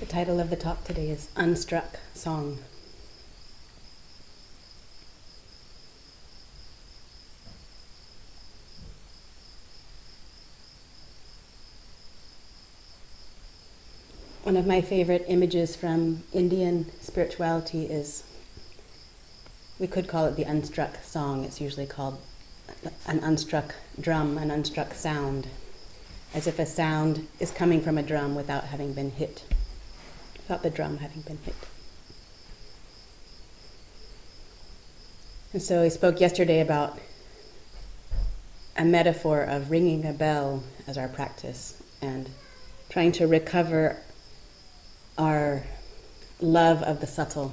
The title of the talk today is Unstruck Song. One of my favorite images from Indian spirituality is we could call it the unstruck song. It's usually called an unstruck drum, an unstruck sound, as if a sound is coming from a drum without having been hit, the drum having been hit. And so we spoke yesterday about a metaphor of ringing a bell as our practice and trying to recover our love of the subtle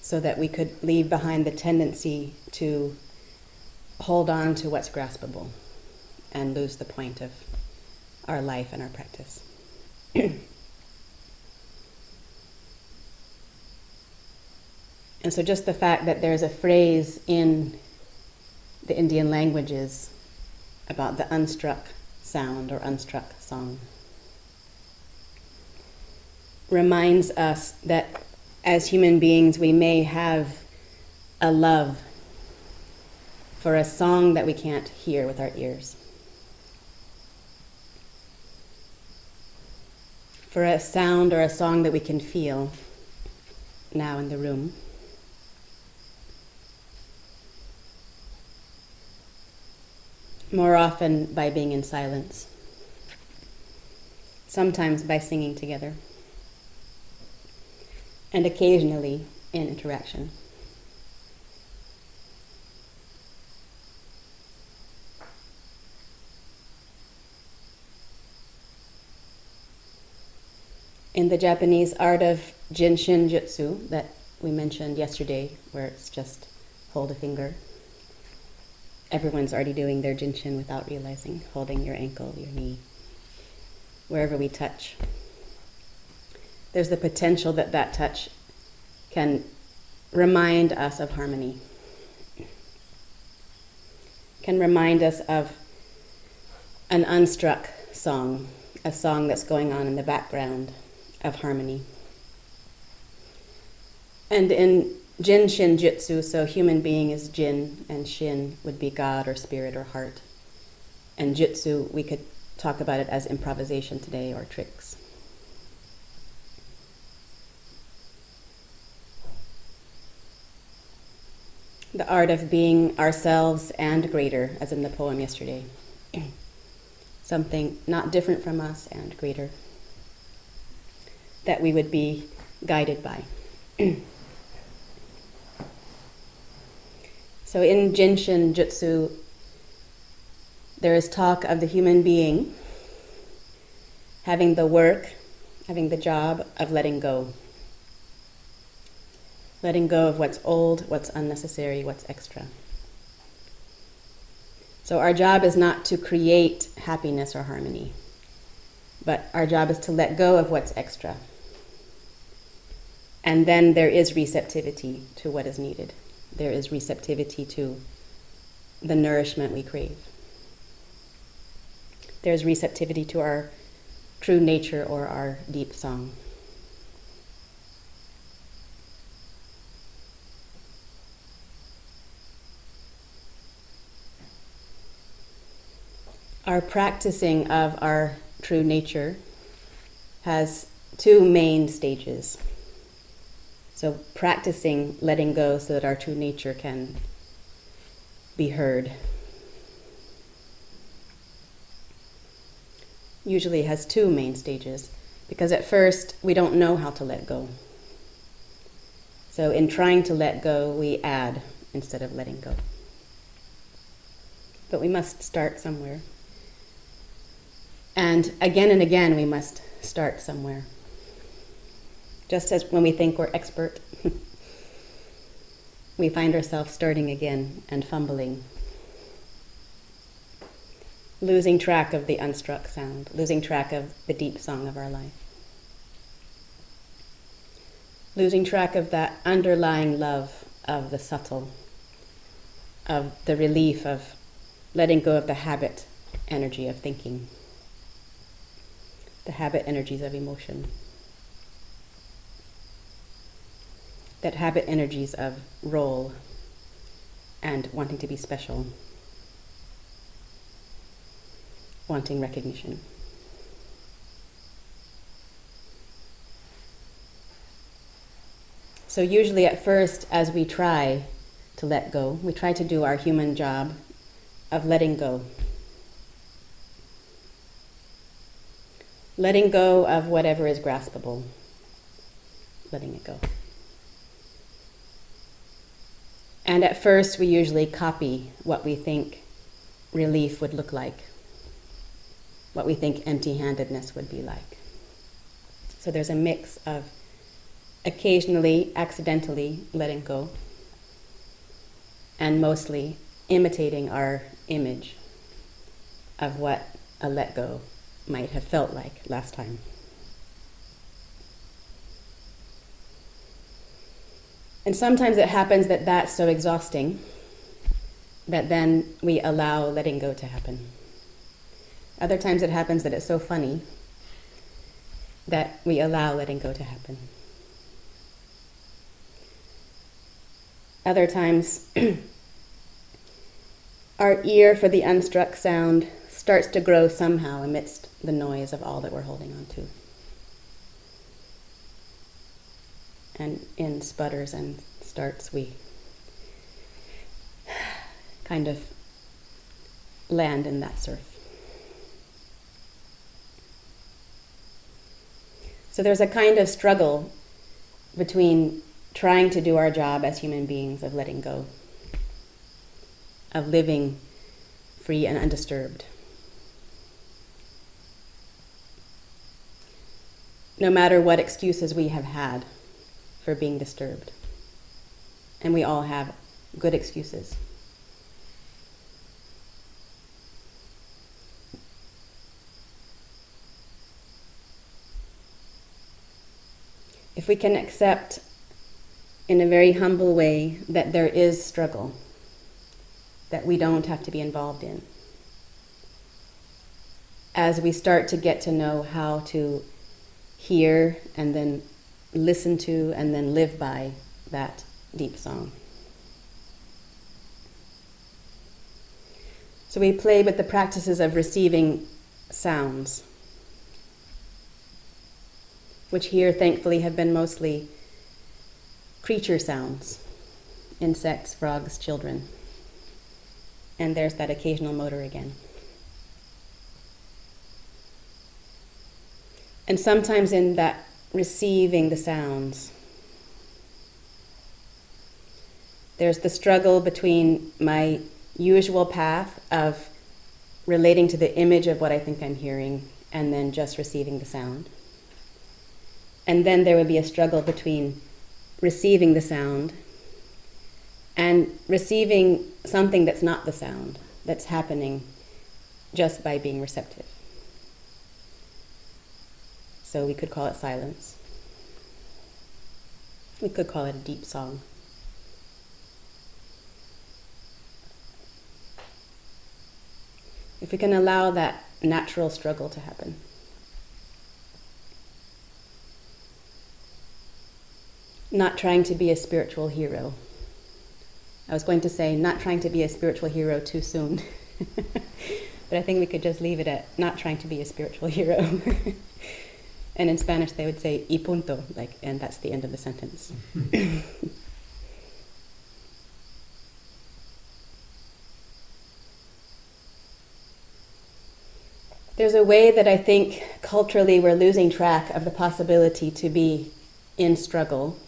so that we could leave behind the tendency to hold on to what's graspable and lose the point of our life and our practice. and so, just the fact that there's a phrase in the Indian languages about the unstruck sound or unstruck song reminds us that as human beings, we may have a love for a song that we can't hear with our ears, for a sound or a song that we can feel now in the room. More often by being in silence, sometimes by singing together and occasionally in interaction. In the Japanese art of Jin Shin Jyutsu that we mentioned yesterday, where it's just hold a finger, everyone's already doing their Jin Shin without realizing, holding your ankle, your knee, wherever we touch there's the potential that that touch can remind us of harmony, can remind us of an unstruck song, a song that's going on in the background of harmony. And in Jin Shin Jyutsu, so human being is Jin, and Shin would be God or spirit or heart. And Jyutsu, we could talk about it as improvisation today or tricks. the art of being ourselves and greater, as in the poem yesterday. Something not different from us and greater that we would be guided by. so in Jin Shin Jyutsu, there is talk of the human being having the work, having the job of letting go letting go of what's old, what's unnecessary, what's extra. So, our job is not to create happiness or harmony, but our job is to let go of what's extra. And then there is receptivity to what is needed, there is receptivity to the nourishment we crave. There's receptivity to our true nature or our deep song. our practicing of our true nature has two main stages. So, practicing letting go so that our true nature can be heard. Usually has two main stages because at first we don't know how to let go. So, in trying to let go, we add instead of letting go. But we must start somewhere. And again and again, we must start somewhere. Just as when we think we're expert, we find ourselves starting again and fumbling, losing track of the unstruck sound, losing track of the deep song of our life, losing track of that underlying love of the subtle, of the relief of letting go of the habit energy of thinking the habit energies of emotion. That habit energies of role and wanting to be special, wanting recognition. So, usually at first, as we try to let go, we try to do our human job of letting go. Letting go of whatever is graspable, letting it go. And at first, we usually copy what we think relief would look like, what we think empty handedness would be like. So there's a mix of occasionally, accidentally letting go, and mostly imitating our image of what a let go might have felt like last time. And sometimes it happens that that's so exhausting that then we allow letting go to happen. Other times it happens that it's so funny that we allow letting go to happen. Other times, our ear for the unstruck sound starts to grow somehow amidst the noise of all that we're holding on to. And in sputters and starts, we kind of land in that surf. So there's a kind of struggle between trying to do our job as human beings of letting go, of living free and undisturbed. No matter what excuses we have had for being disturbed. And we all have good excuses. If we can accept in a very humble way that there is struggle that we don't have to be involved in. As we start to get to know how to hear and then listen to and then live by that deep song. So we play with the practices of receiving sounds, which here thankfully have been mostly creature sounds insects, frogs, children. And there's that occasional motor again. And sometimes in that receiving the sounds, there's the struggle between my usual path of relating to the image of what I think I'm hearing and then just receiving the sound. And then there would be a struggle between receiving the sound and receiving something that's not the sound that's happening just by being receptive. So we could call it silence. We could call it a deep song. If we can allow that natural struggle to happen. not trying to be a spiritual hero. I was going to say, not trying to be a spiritual hero too soon. but I think we could just leave it at not trying to be a spiritual hero. and in Spanish, they would say, y punto, like, and that's the end of the sentence. There's a way that I think culturally we're losing track of the possibility to be in struggle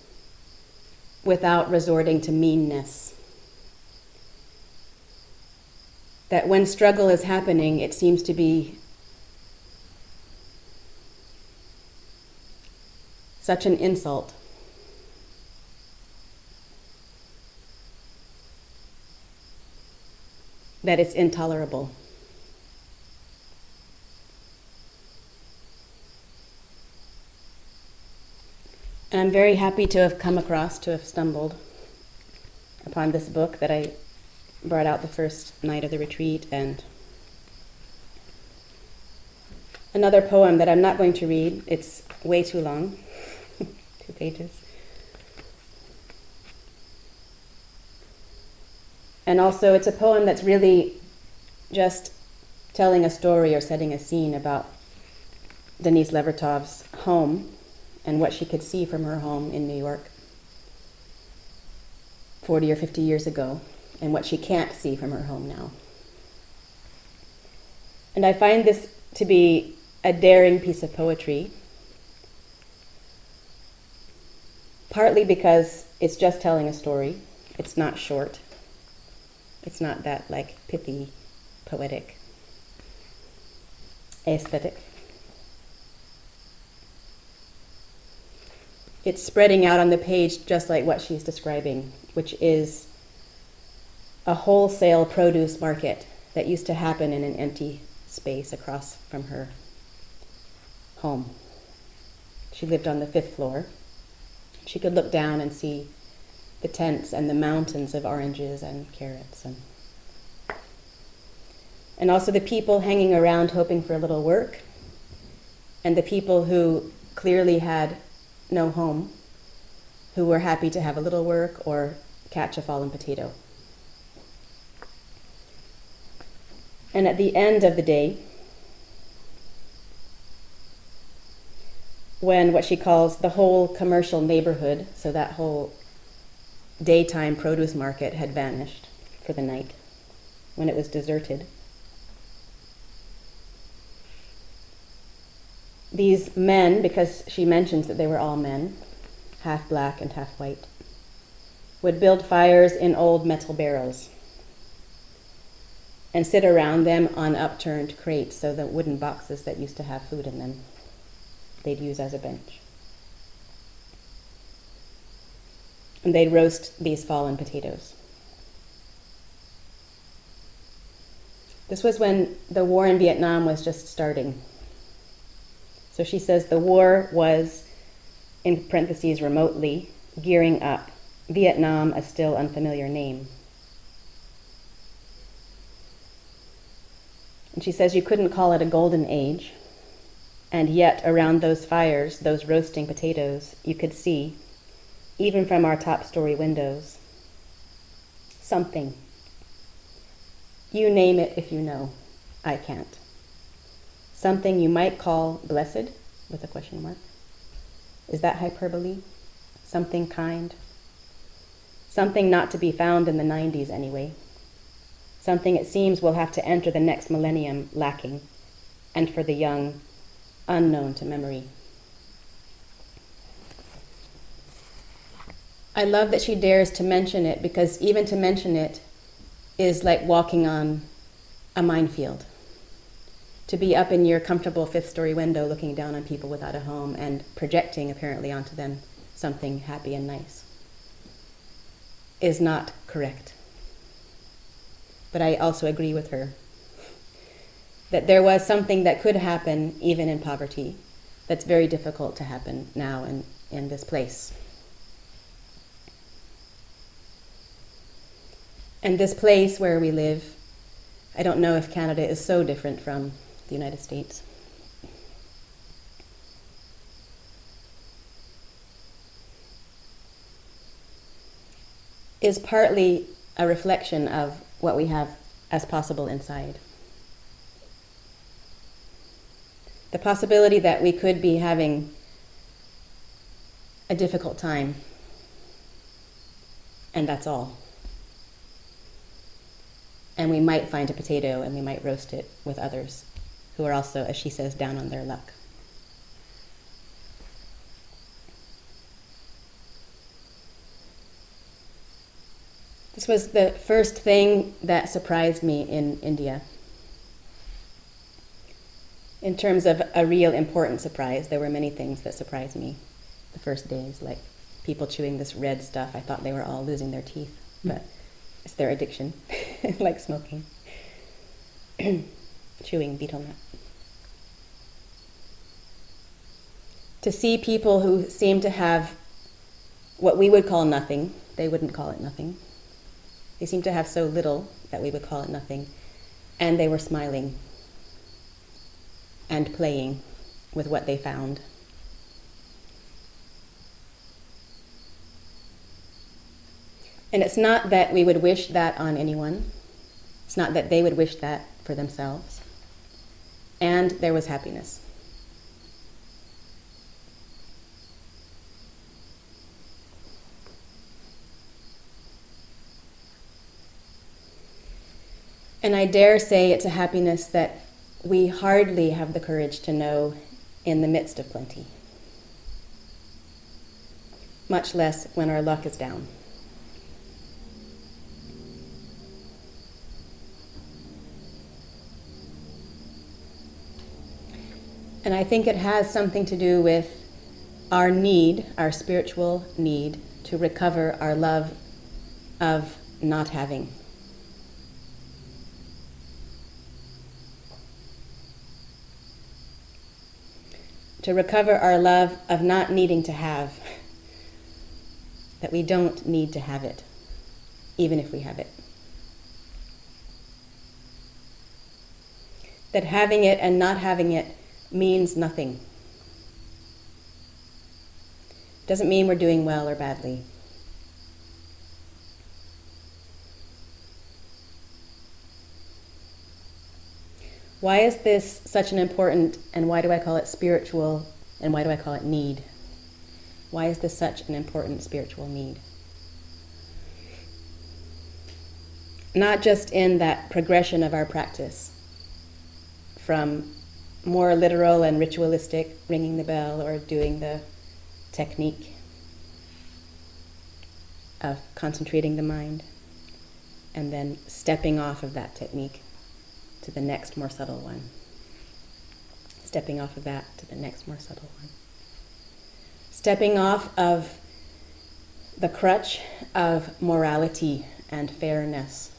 without resorting to meanness. That when struggle is happening, it seems to be such an insult. That it's intolerable. And I'm very happy to have come across, to have stumbled upon this book that I brought out the first night of the retreat and another poem that I'm not going to read. It's way too long, two pages. And also, it's a poem that's really just telling a story or setting a scene about Denise Levertov's home and what she could see from her home in New York 40 or 50 years ago and what she can't see from her home now. And I find this to be a daring piece of poetry partly because it's just telling a story, it's not short, it's not that like pithy, poetic aesthetic. It's spreading out on the page just like what she's describing, which is a wholesale produce market that used to happen in an empty space across from her home. She lived on the fifth floor. She could look down and see the tents and the mountains of oranges and carrots and and also the people hanging around hoping for a little work and the people who clearly had no home who were happy to have a little work or catch a fallen potato. And at the end of the day, when what she calls the whole commercial neighborhood, so that whole daytime produce market had vanished for the night, when it was deserted. These men, because she mentions that they were all men, half black and half white, would build fires in old metal barrels and sit around them on upturned crates, so the wooden boxes that used to have food in them, they'd use as a bench. And they'd roast these fallen potatoes. This was when the war in Vietnam was just starting. So she says the war was, in parentheses, remotely gearing up. Vietnam, a still unfamiliar name. And she says you couldn't call it a golden age. And yet, around those fires, those roasting potatoes, you could see, even from our top story windows, something. You name it if you know. I can't. Something you might call blessed, with a question mark. Is that hyperbole? Something kind? Something not to be found in the 90s, anyway something it seems will have to enter the next millennium lacking, and for the young, unknown to memory. I love that she dares to mention it because even to mention it is like walking on a minefield. To be up in your comfortable fifth story window looking down on people without a home and projecting apparently onto them something happy and nice is not correct but I also agree with her that there was something that could happen even in poverty that's very difficult to happen now in, in this place. And this place where we live, I don't know if Canada is so different from the United States. Is partly a reflection of what we have as possible inside. The possibility that we could be having a difficult time, and that's all. And we might find a potato and we might roast it with others who are also, as she says, down on their luck. This was the first thing that surprised me in India. In terms of a real important surprise, there were many things that surprised me the first days, like people chewing this red stuff. I thought they were all losing their teeth, hmm. but it's their addiction, like smoking, chewing betel nut. To see people who seem to have what we would call nothing, they wouldn't call it nothing they seemed to have so little that we would call it nothing. And they were smiling and playing with what they found. And it's not that we would wish that on anyone, it's not that they would wish that for themselves. And there was happiness. And I dare say it's a happiness that we hardly have the courage to know in the midst of plenty, much less when our luck is down. And I think it has something to do with our need, our spiritual need, to recover our love of not having. To recover our love of not needing to have, that we don't need to have it, even if we have it. That having it and not having it means nothing. Doesn't mean we're doing well or badly. Why is this such an important, and why do I call it spiritual, and why do I call it need? Why is this such an important spiritual need? Not just in that progression of our practice from more literal and ritualistic, ringing the bell or doing the technique of concentrating the mind, and then stepping off of that technique to the next more subtle one. Stepping off of that to the next more subtle one. Stepping off of the crutch of morality and fairness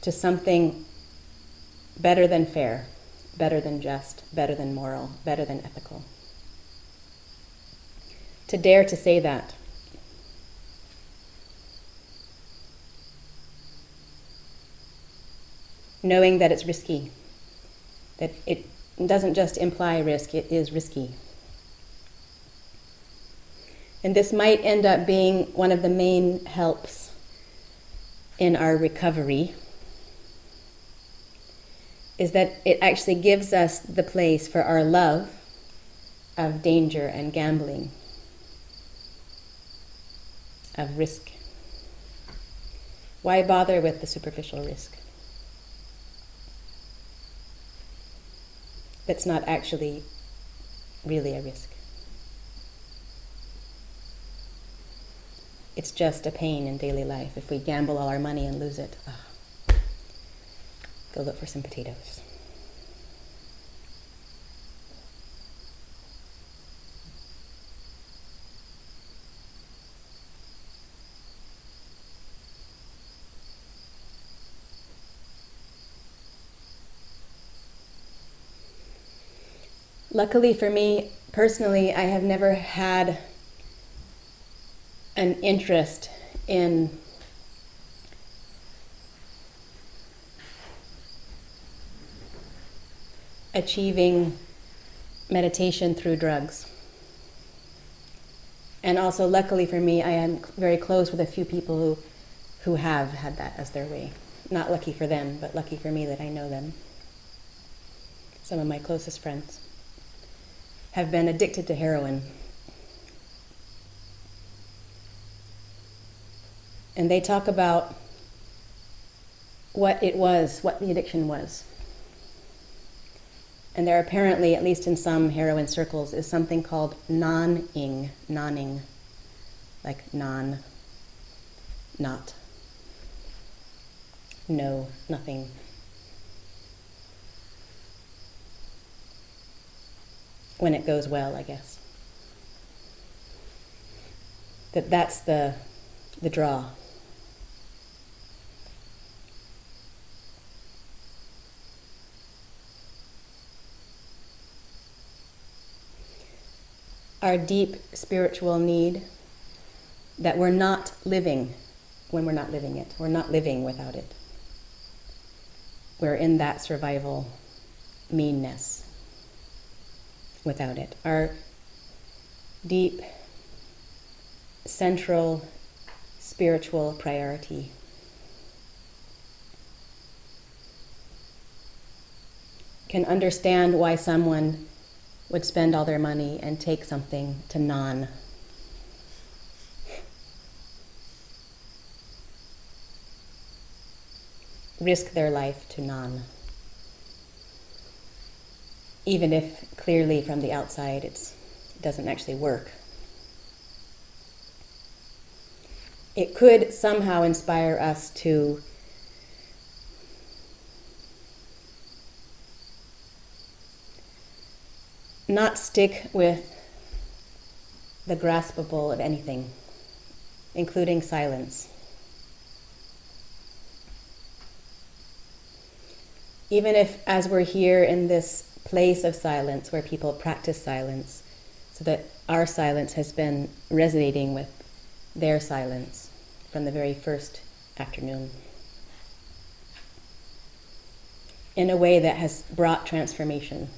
to something better than fair, better than just, better than moral, better than ethical. To dare to say that knowing that it's risky, that it doesn't just imply risk, it is risky. And this might end up being one of the main helps in our recovery is that it actually gives us the place for our love of danger and gambling, of risk. Why bother with the superficial risk? That's not actually really a risk. It's just a pain in daily life. If we gamble all our money and lose it, oh, go look for some potatoes. Luckily for me, personally, I have never had an interest in achieving meditation through drugs. And also, luckily for me, I am very close with a few people who, who have had that as their way. Not lucky for them, but lucky for me that I know them. Some of my closest friends have been addicted to heroin. And they talk about what it was, what the addiction was. And there apparently, at least in some heroin circles, is something called non-ing, non-ing, like non, not, no, nothing. When it goes well, I guess. That that's the the draw. Our deep spiritual need that we're not living when we're not living it. We're not living without it. We're in that survival meanness without it. Our deep, central spiritual priority. Can understand why someone would spend all their money and take something to non. Risk their life to non. Even if clearly from the outside it doesn't actually work. it could somehow inspire us to not stick with the graspable of anything, including silence. Even if, as we're here in this place of silence where people practice silence, so that our silence has been resonating with their silence from the very first afternoon in a way that has brought transformation.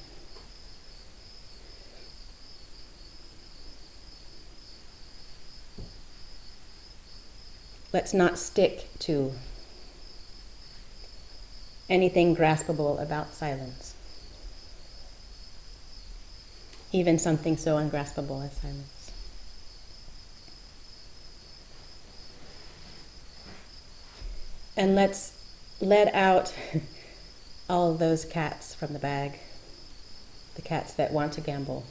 Let's not stick to anything graspable about silence, even something so ungraspable as silence. And let's let out all those cats from the bag. The cats that want to gamble.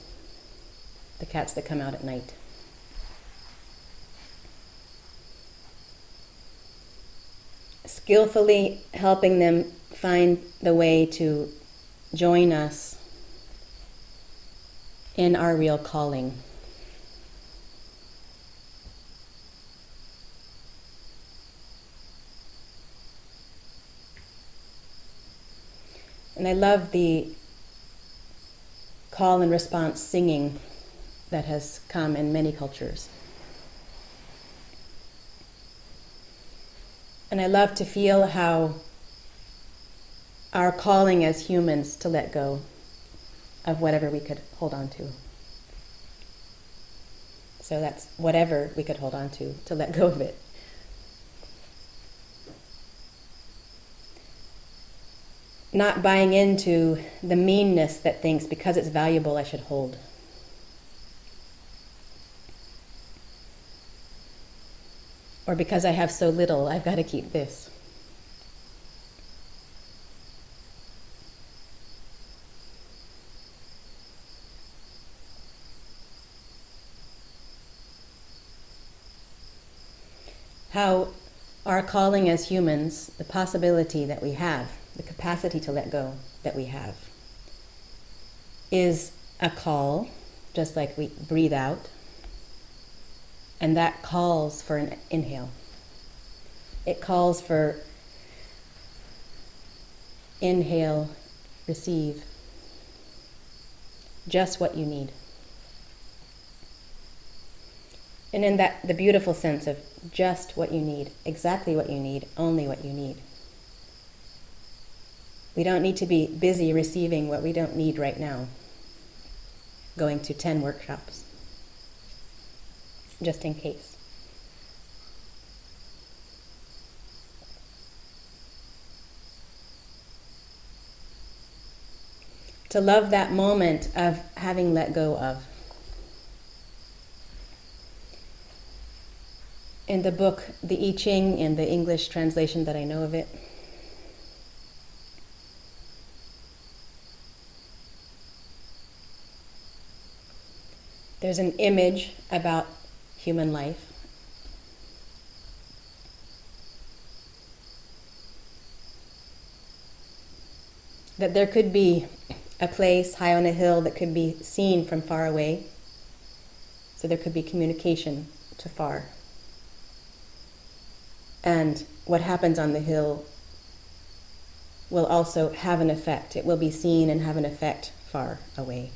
The cats that come out at night. Skillfully helping them find the way to join us in our real calling. And I love the call and response singing that has come in many cultures. And I love to feel how our calling as humans to let go of whatever we could hold on to. So that's whatever we could hold on to, to let go of it. not buying into the meanness that thinks because it's valuable I should hold. Or because I have so little, I've got to keep this. How our calling as humans, the possibility that we have the capacity to let go that we have, is a call, just like we breathe out, and that calls for an inhale. It calls for inhale, receive, just what you need. And in that, the beautiful sense of just what you need, exactly what you need, only what you need. We don't need to be busy receiving what we don't need right now, going to 10 workshops, just in case. To love that moment of having let go of. In the book, The I Ching, in the English translation that I know of it, There's an image about human life. That there could be a place high on a hill that could be seen from far away. So there could be communication to far. And what happens on the hill will also have an effect. It will be seen and have an effect far away.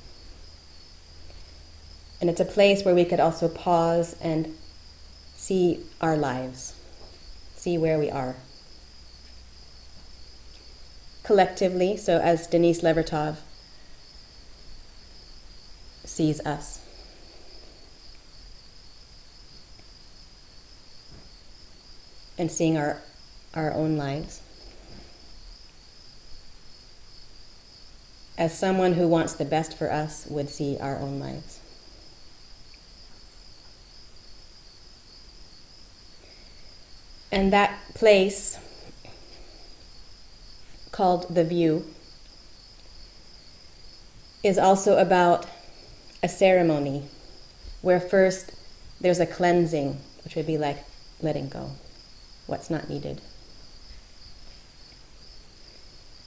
And it's a place where we could also pause and see our lives, see where we are. Collectively, so as Denise Levertov sees us. And seeing our, our own lives. As someone who wants the best for us would see our own lives. And that place called the view is also about a ceremony where first there's a cleansing, which would be like letting go, what's not needed.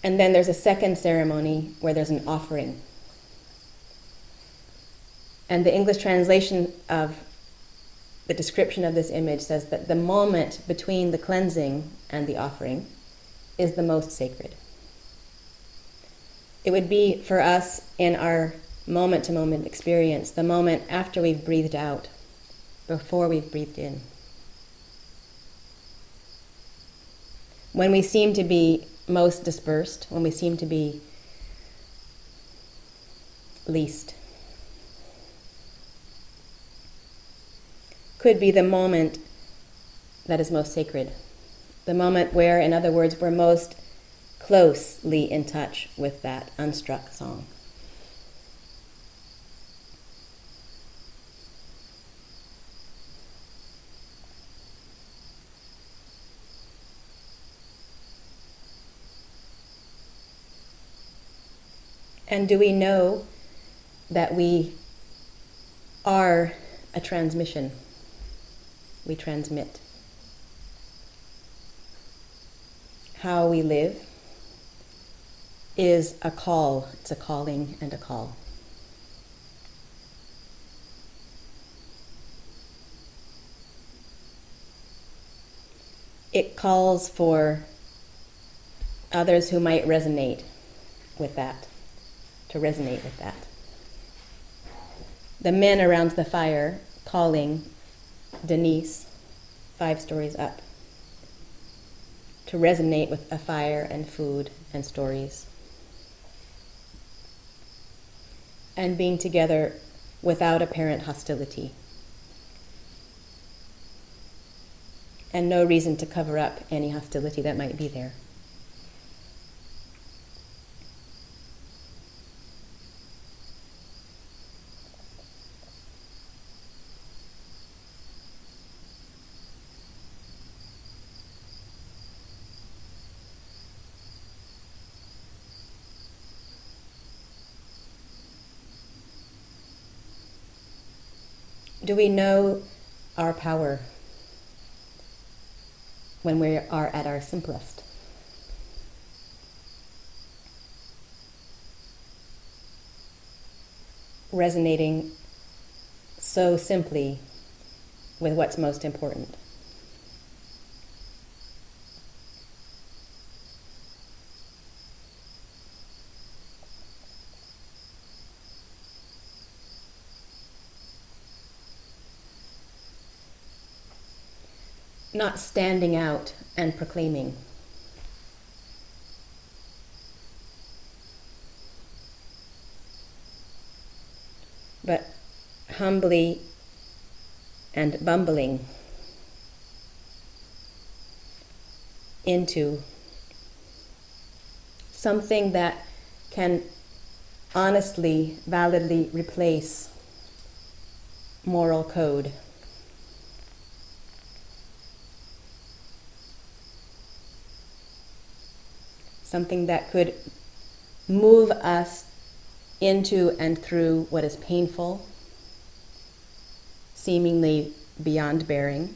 And then there's a second ceremony where there's an offering. And the English translation of the description of this image says that the moment between the cleansing and the offering is the most sacred. It would be for us in our moment to moment experience, the moment after we've breathed out, before we've breathed in. When we seem to be most dispersed, when we seem to be least. Could be the moment that is most sacred. The moment where, in other words, we're most closely in touch with that unstruck song. And do we know that we are a transmission? We transmit. How we live is a call, it's a calling and a call. It calls for others who might resonate with that to resonate with that. The men around the fire calling Denise five stories up to resonate with a fire and food and stories. And being together without apparent hostility. And no reason to cover up any hostility that might be there. Do we know our power when we are at our simplest? Resonating so simply with what's most important. Not standing out and proclaiming. But humbly and bumbling into something that can honestly, validly replace moral code. Something that could move us into and through what is painful, seemingly beyond bearing,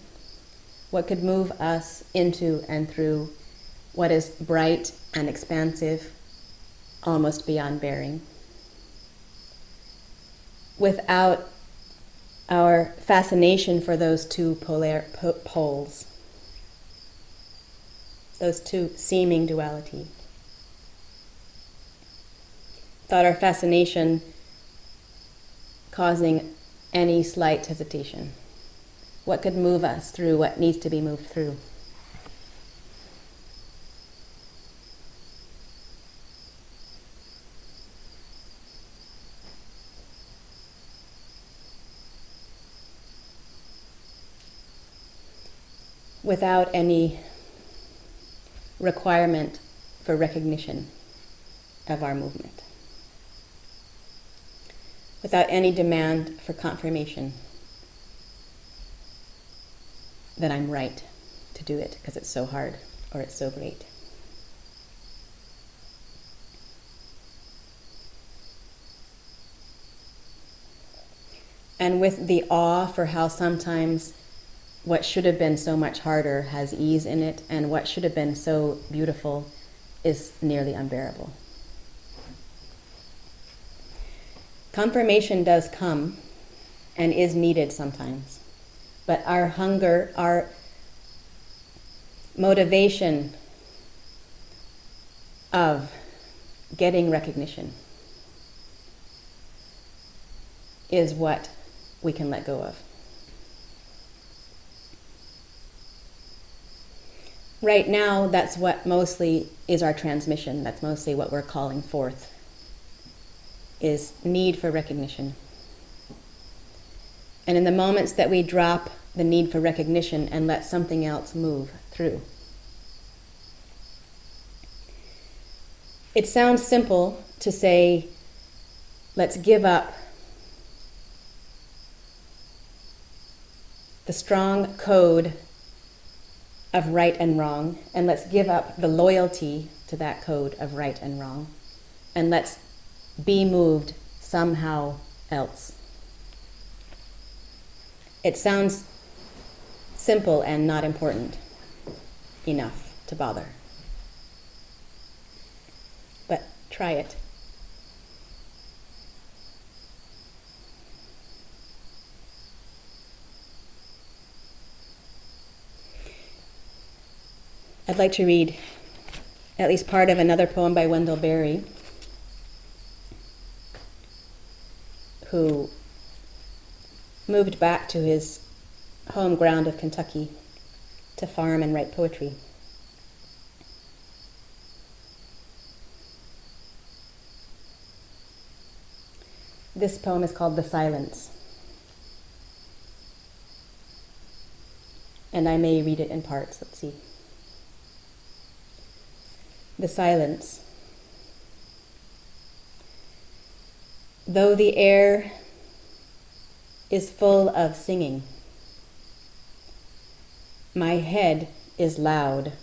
what could move us into and through what is bright and expansive, almost beyond bearing, without our fascination for those two polar, po- poles, those two seeming duality thought our fascination causing any slight hesitation. What could move us through what needs to be moved through? without any requirement for recognition of our movement, without any demand for confirmation that I'm right to do it because it's so hard or it's so great. And with the awe for how sometimes what should have been so much harder has ease in it, and what should have been so beautiful is nearly unbearable. Confirmation does come and is needed sometimes, but our hunger, our motivation of getting recognition is what we can let go of. right now, that's what mostly is our transmission. That's mostly what we're calling forth is need for recognition. And in the moments that we drop the need for recognition and let something else move through. It sounds simple to say, let's give up the strong code of right and wrong, and let's give up the loyalty to that code of right and wrong, and let's be moved somehow else. It sounds simple and not important enough to bother. But try it. I'd like to read at least part of another poem by Wendell Berry, who moved back to his home ground of Kentucky to farm and write poetry. This poem is called The Silence. And I may read it in parts. Let's see the silence. Though the air is full of singing, my head is loud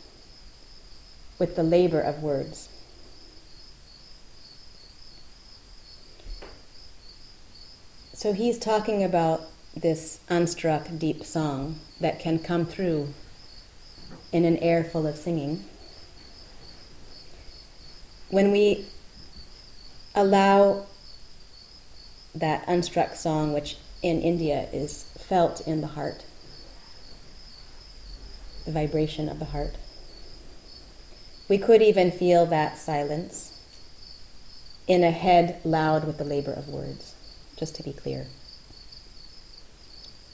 with the labor of words. So he's talking about this unstruck deep song that can come through in an air full of singing when we allow that unstruck song, which in India is felt in the heart, the vibration of the heart, we could even feel that silence in a head loud with the labor of words, just to be clear.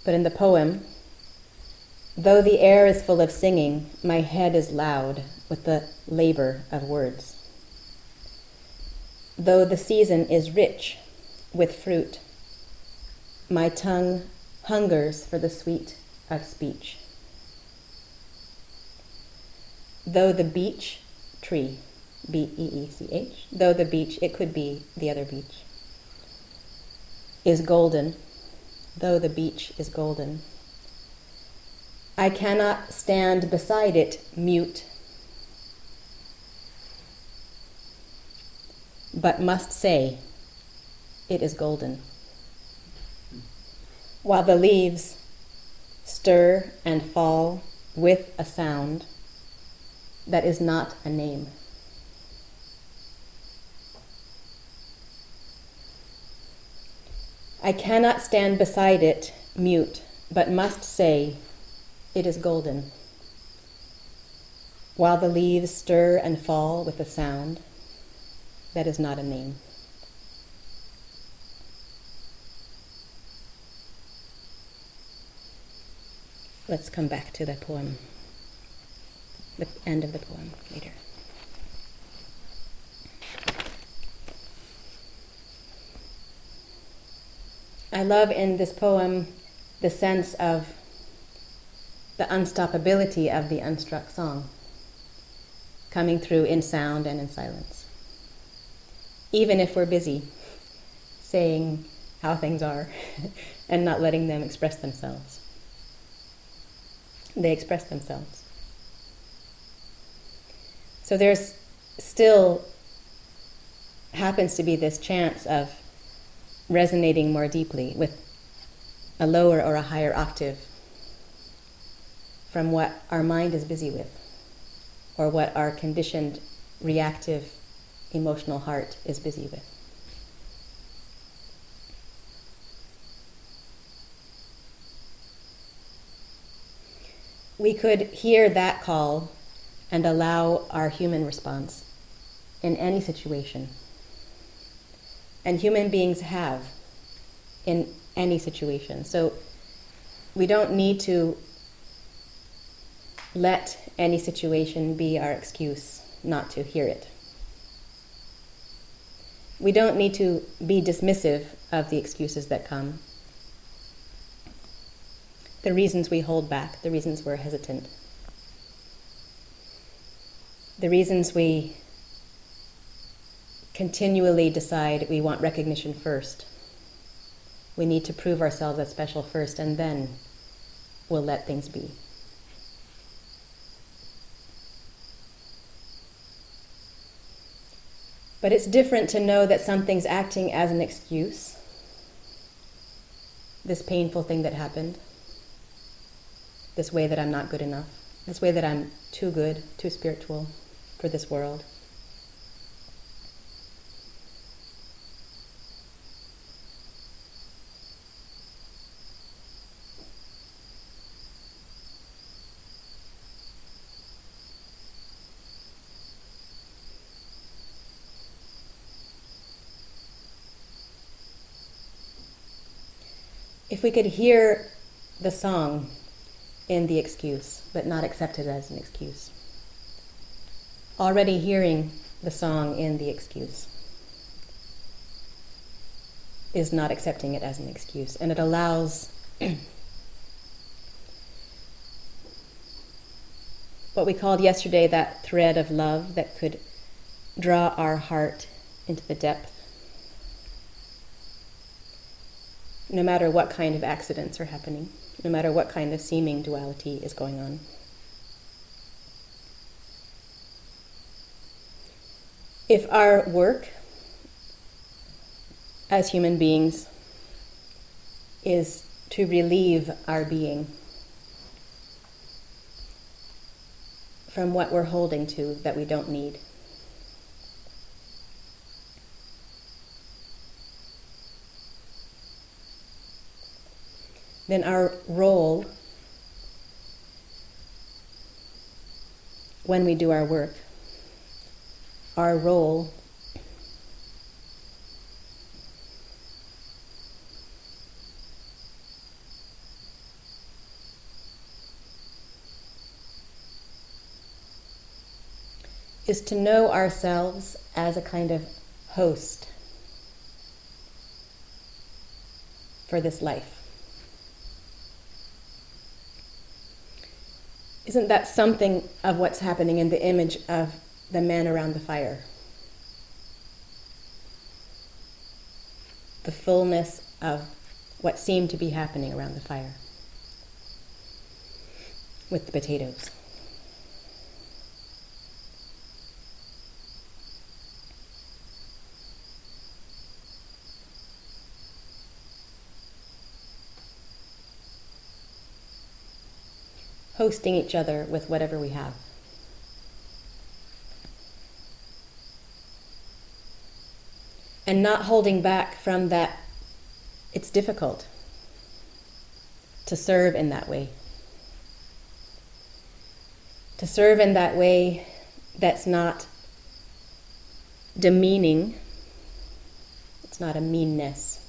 But in the poem, though the air is full of singing, my head is loud with the labor of words though the season is rich with fruit. My tongue hungers for the sweet of speech. Though the beech tree, B E E C H, though the beech, it could be the other beech, is golden, though the beech is golden, I cannot stand beside it mute but must say, It is golden. While the leaves stir and fall with a sound that is not a name. I cannot stand beside it mute, but must say, It is golden. While the leaves stir and fall with a sound that is not a name. Let's come back to the poem, the end of the poem later. I love in this poem the sense of the unstoppability of the unstruck song, coming through in sound and in silence. Even if we're busy saying how things are and not letting them express themselves, they express themselves. So there's still happens to be this chance of resonating more deeply with a lower or a higher octave from what our mind is busy with or what our conditioned reactive emotional heart is busy with. We could hear that call and allow our human response in any situation. And human beings have in any situation. So we don't need to let any situation be our excuse not to hear it. We don't need to be dismissive of the excuses that come, the reasons we hold back, the reasons we're hesitant, the reasons we continually decide we want recognition first we need to prove ourselves as special first, and then we'll let things be. But it's different to know that something's acting as an excuse, this painful thing that happened, this way that I'm not good enough, this way that I'm too good, too spiritual for this world. if we could hear the song in the excuse, but not accept it as an excuse. Already hearing the song in the excuse is not accepting it as an excuse, and it allows what we called yesterday that thread of love that could draw our heart into the depth no matter what kind of accidents are happening, no matter what kind of seeming duality is going on. If our work as human beings is to relieve our being from what we're holding to that we don't need. Then our role when we do our work, our role is to know ourselves as a kind of host for this life. Isn't that something of what's happening in the image of the man around the fire? The fullness of what seemed to be happening around the fire with the potatoes. Hosting each other with whatever we have. And not holding back from that, it's difficult to serve in that way. To serve in that way that's not demeaning, it's not a meanness,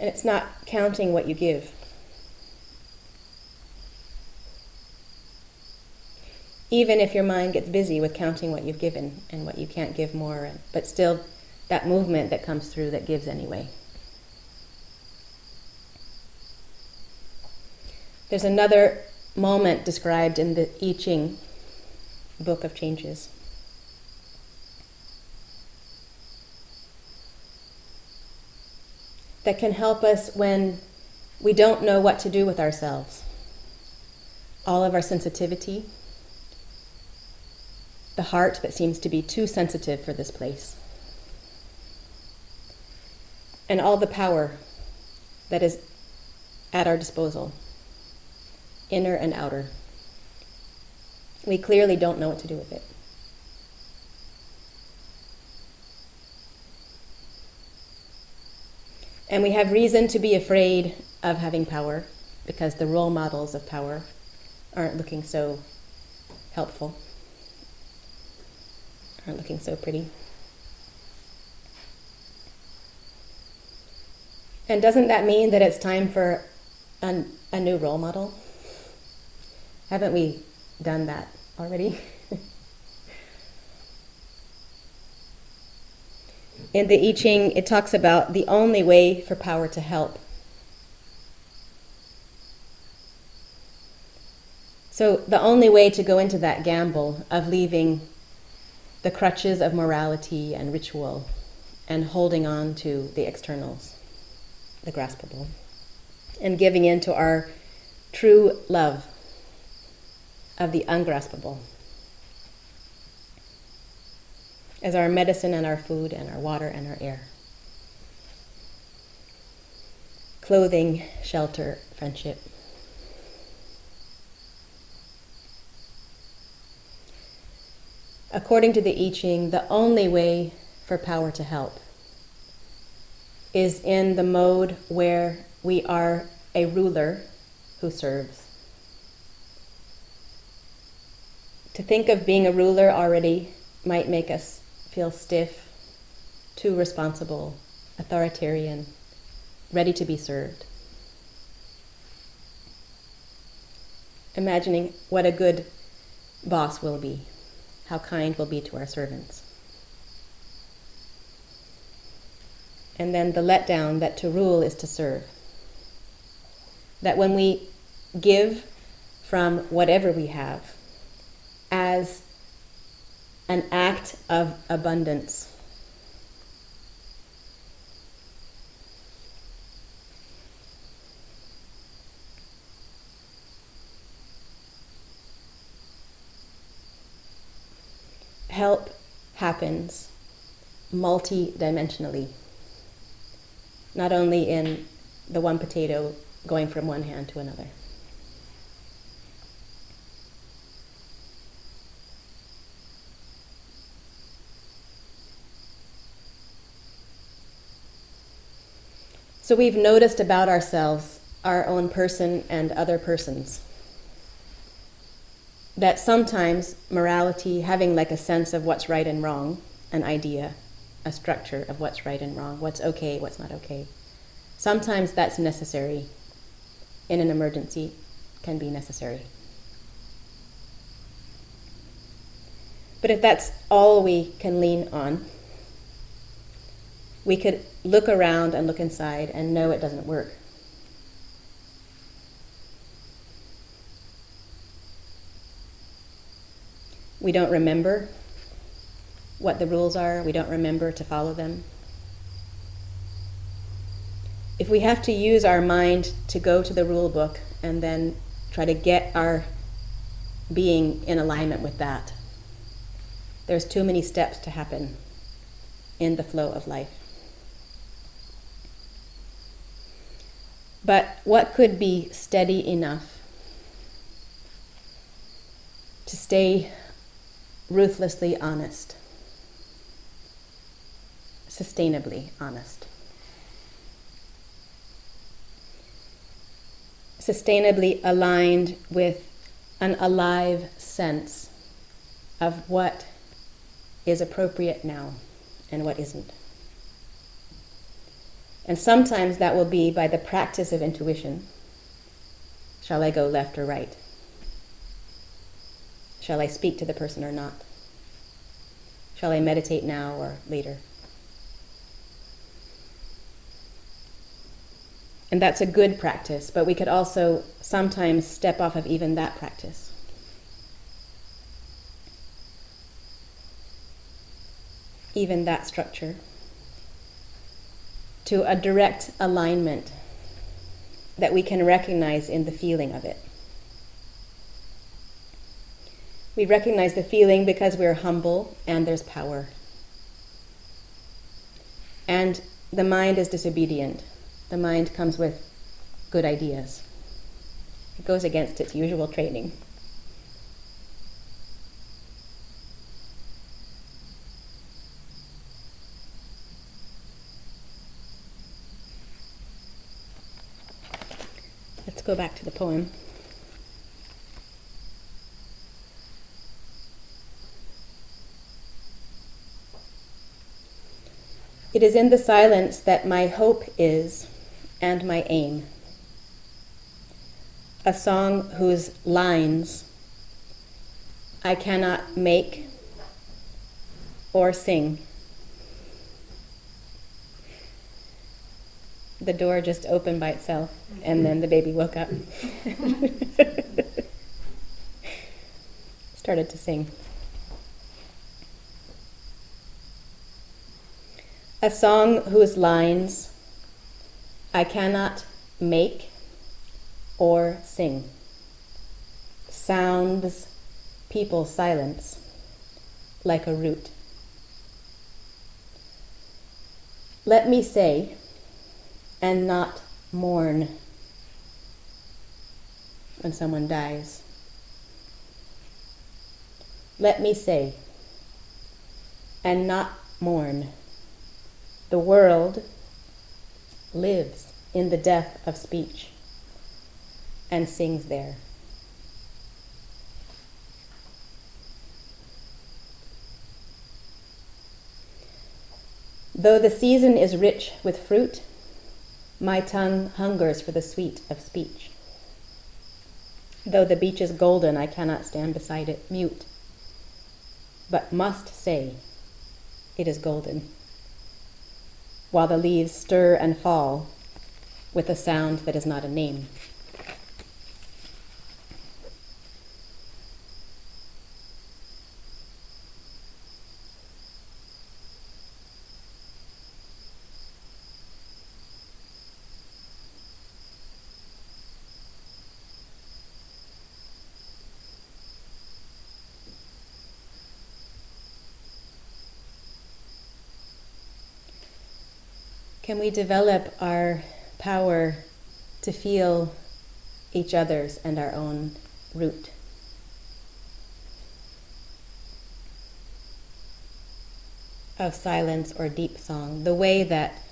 and it's not counting what you give. Even if your mind gets busy with counting what you've given and what you can't give more, but still that movement that comes through that gives anyway. There's another moment described in the I Ching Book of Changes. That can help us when we don't know what to do with ourselves. All of our sensitivity, the heart that seems to be too sensitive for this place, and all the power that is at our disposal, inner and outer. We clearly don't know what to do with it. And we have reason to be afraid of having power because the role models of power aren't looking so helpful, aren't looking so pretty. And doesn't that mean that it's time for a, a new role model? Haven't we done that already? In the I Ching, it talks about the only way for power to help. So, the only way to go into that gamble of leaving the crutches of morality and ritual and holding on to the externals the graspable, and giving in to our true love of the ungraspable as our medicine and our food and our water and our air. Clothing, shelter, friendship. According to the I Ching, the only way for power to help is in the mode where we are a ruler who serves. To think of being a ruler already might make us feel stiff, too responsible, authoritarian, ready to be served. Imagining what a good boss will be, how kind we'll be to our servants. and then the letdown that to rule is to serve. That when we give from whatever we have as an act of abundance, help happens multi-dimensionally not only in the one potato going from one hand to another. So we've noticed about ourselves, our own person and other persons, that sometimes morality, having like a sense of what's right and wrong, an idea, a structure of what's right and wrong, what's okay, what's not okay. Sometimes that's necessary. In an emergency, can be necessary. But if that's all we can lean on, we could look around and look inside and know it doesn't work. We don't remember what the rules are, we don't remember to follow them. If we have to use our mind to go to the rule book and then try to get our being in alignment with that, there's too many steps to happen in the flow of life. But what could be steady enough to stay ruthlessly honest? sustainably honest. Sustainably aligned with an alive sense of what is appropriate now and what isn't. And sometimes that will be by the practice of intuition. Shall I go left or right? Shall I speak to the person or not? Shall I meditate now or later? And that's a good practice, but we could also sometimes step off of even that practice. Even that structure to a direct alignment that we can recognize in the feeling of it. We recognize the feeling because we're humble and there's power. And the mind is disobedient. The mind comes with good ideas. It goes against its usual training. Let's go back to the poem. It is in the silence that my hope is and my aim. A song whose lines I cannot make or sing. The door just opened by itself, and then the baby woke up. Started to sing. A song whose lines I cannot make or sing. Sounds people silence like a root. Let me say, and not mourn when someone dies. Let me say, and not mourn the world lives in the death of speech and sings there. Though the season is rich with fruit, my tongue hungers for the sweet of speech. Though the beech is golden, I cannot stand beside it mute, but must say it is golden while the leaves stir and fall with a sound that is not a name. Can we develop our power to feel each other's and our own root? Of silence or deep song, the way that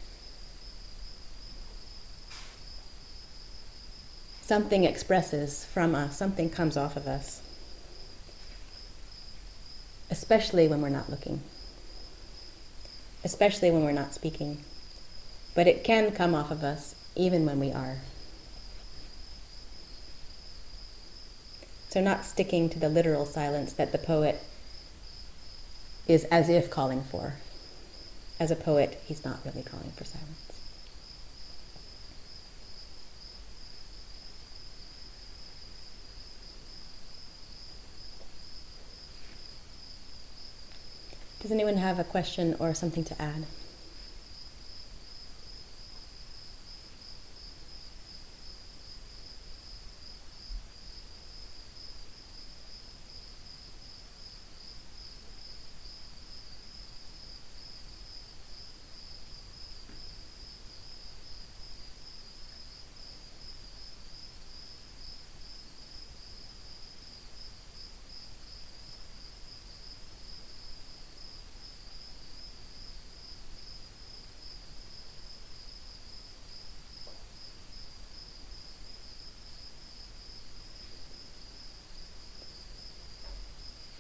something expresses from us, something comes off of us, especially when we're not looking, especially when we're not speaking but it can come off of us even when we are. So, not sticking to the literal silence that the poet is as if calling for. As a poet, he's not really calling for silence. Does anyone have a question or something to add?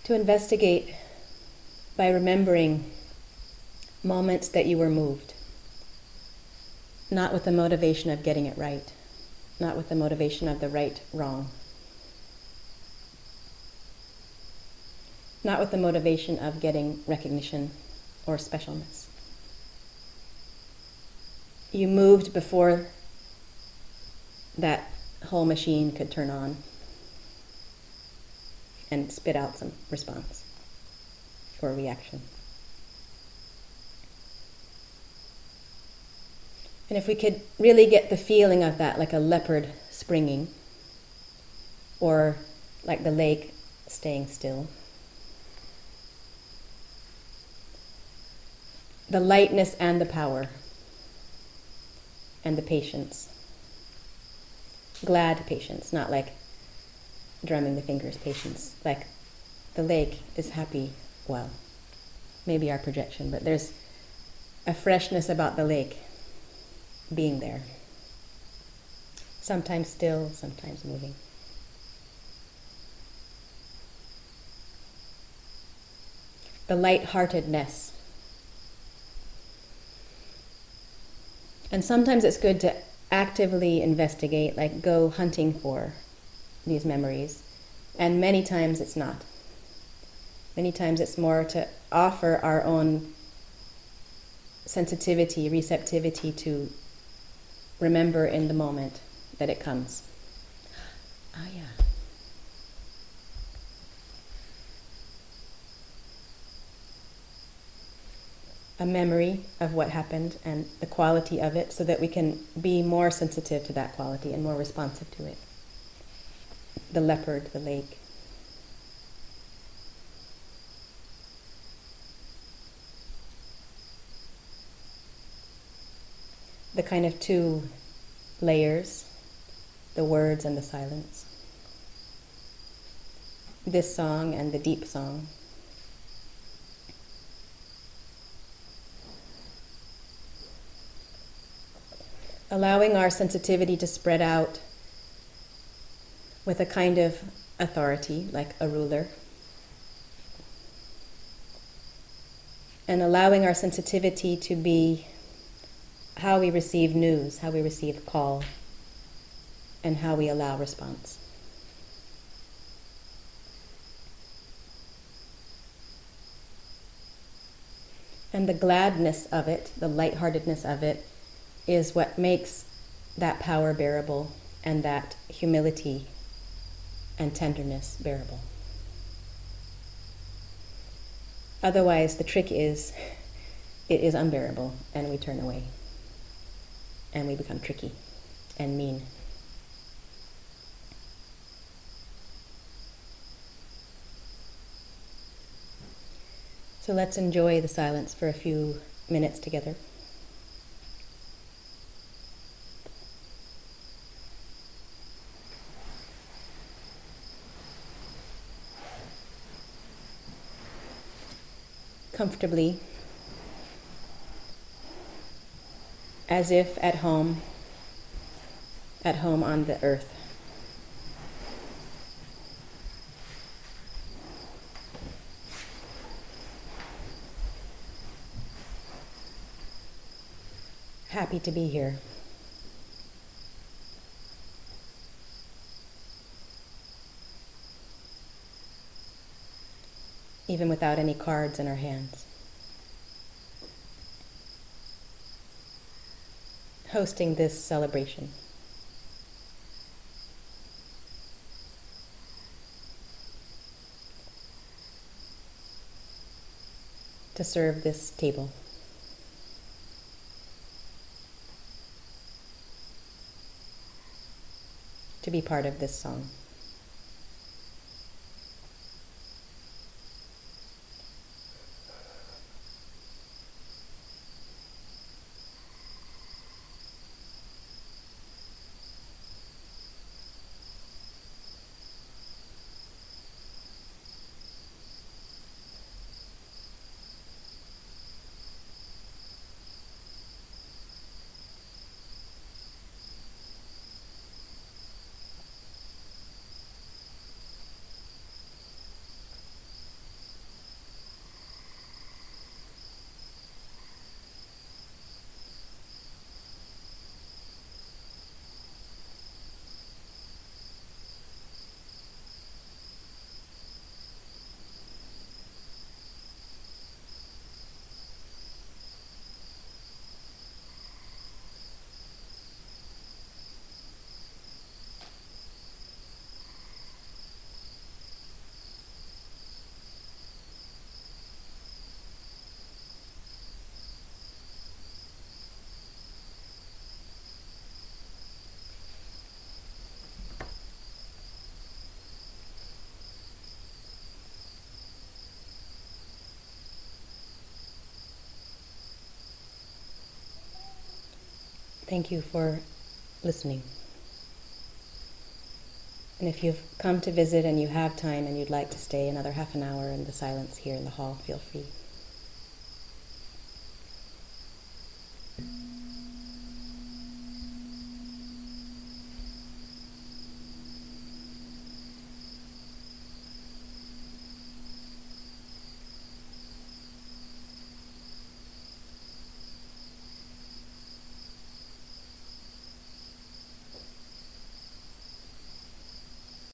To investigate by remembering moments that you were moved, not with the motivation of getting it right, not with the motivation of the right wrong, not with the motivation of getting recognition or specialness. You moved before that whole machine could turn on and spit out some response or reaction. And if we could really get the feeling of that, like a leopard springing, or like the lake staying still. The lightness and the power, and the patience. Glad patience, not like drumming the fingers patience. Like the lake is happy, well, maybe our projection, but there's a freshness about the lake being there. Sometimes still, sometimes moving. The light-heartedness. And sometimes it's good to actively investigate, like go hunting for these memories. And many times it's not. Many times it's more to offer our own sensitivity, receptivity to remember in the moment that it comes. Ah, yeah. A memory of what happened and the quality of it so that we can be more sensitive to that quality and more responsive to it. The leopard, the lake. the kind of two layers the words and the silence. This song and the deep song. Allowing our sensitivity to spread out with a kind of authority, like a ruler. And allowing our sensitivity to be how we receive news, how we receive call, and how we allow response. And the gladness of it, the lightheartedness of it, is what makes that power bearable and that humility and tenderness bearable. Otherwise, the trick is it is unbearable and we turn away and we become tricky and mean. So let's enjoy the silence for a few minutes together. Comfortably as if at home, at home on the earth. Happy to be here. Even without any cards in our hands. hosting this celebration. To serve this table. To be part of this song. Thank you for listening. And if you've come to visit and you have time and you'd like to stay another half an hour in the silence here in the hall, feel free.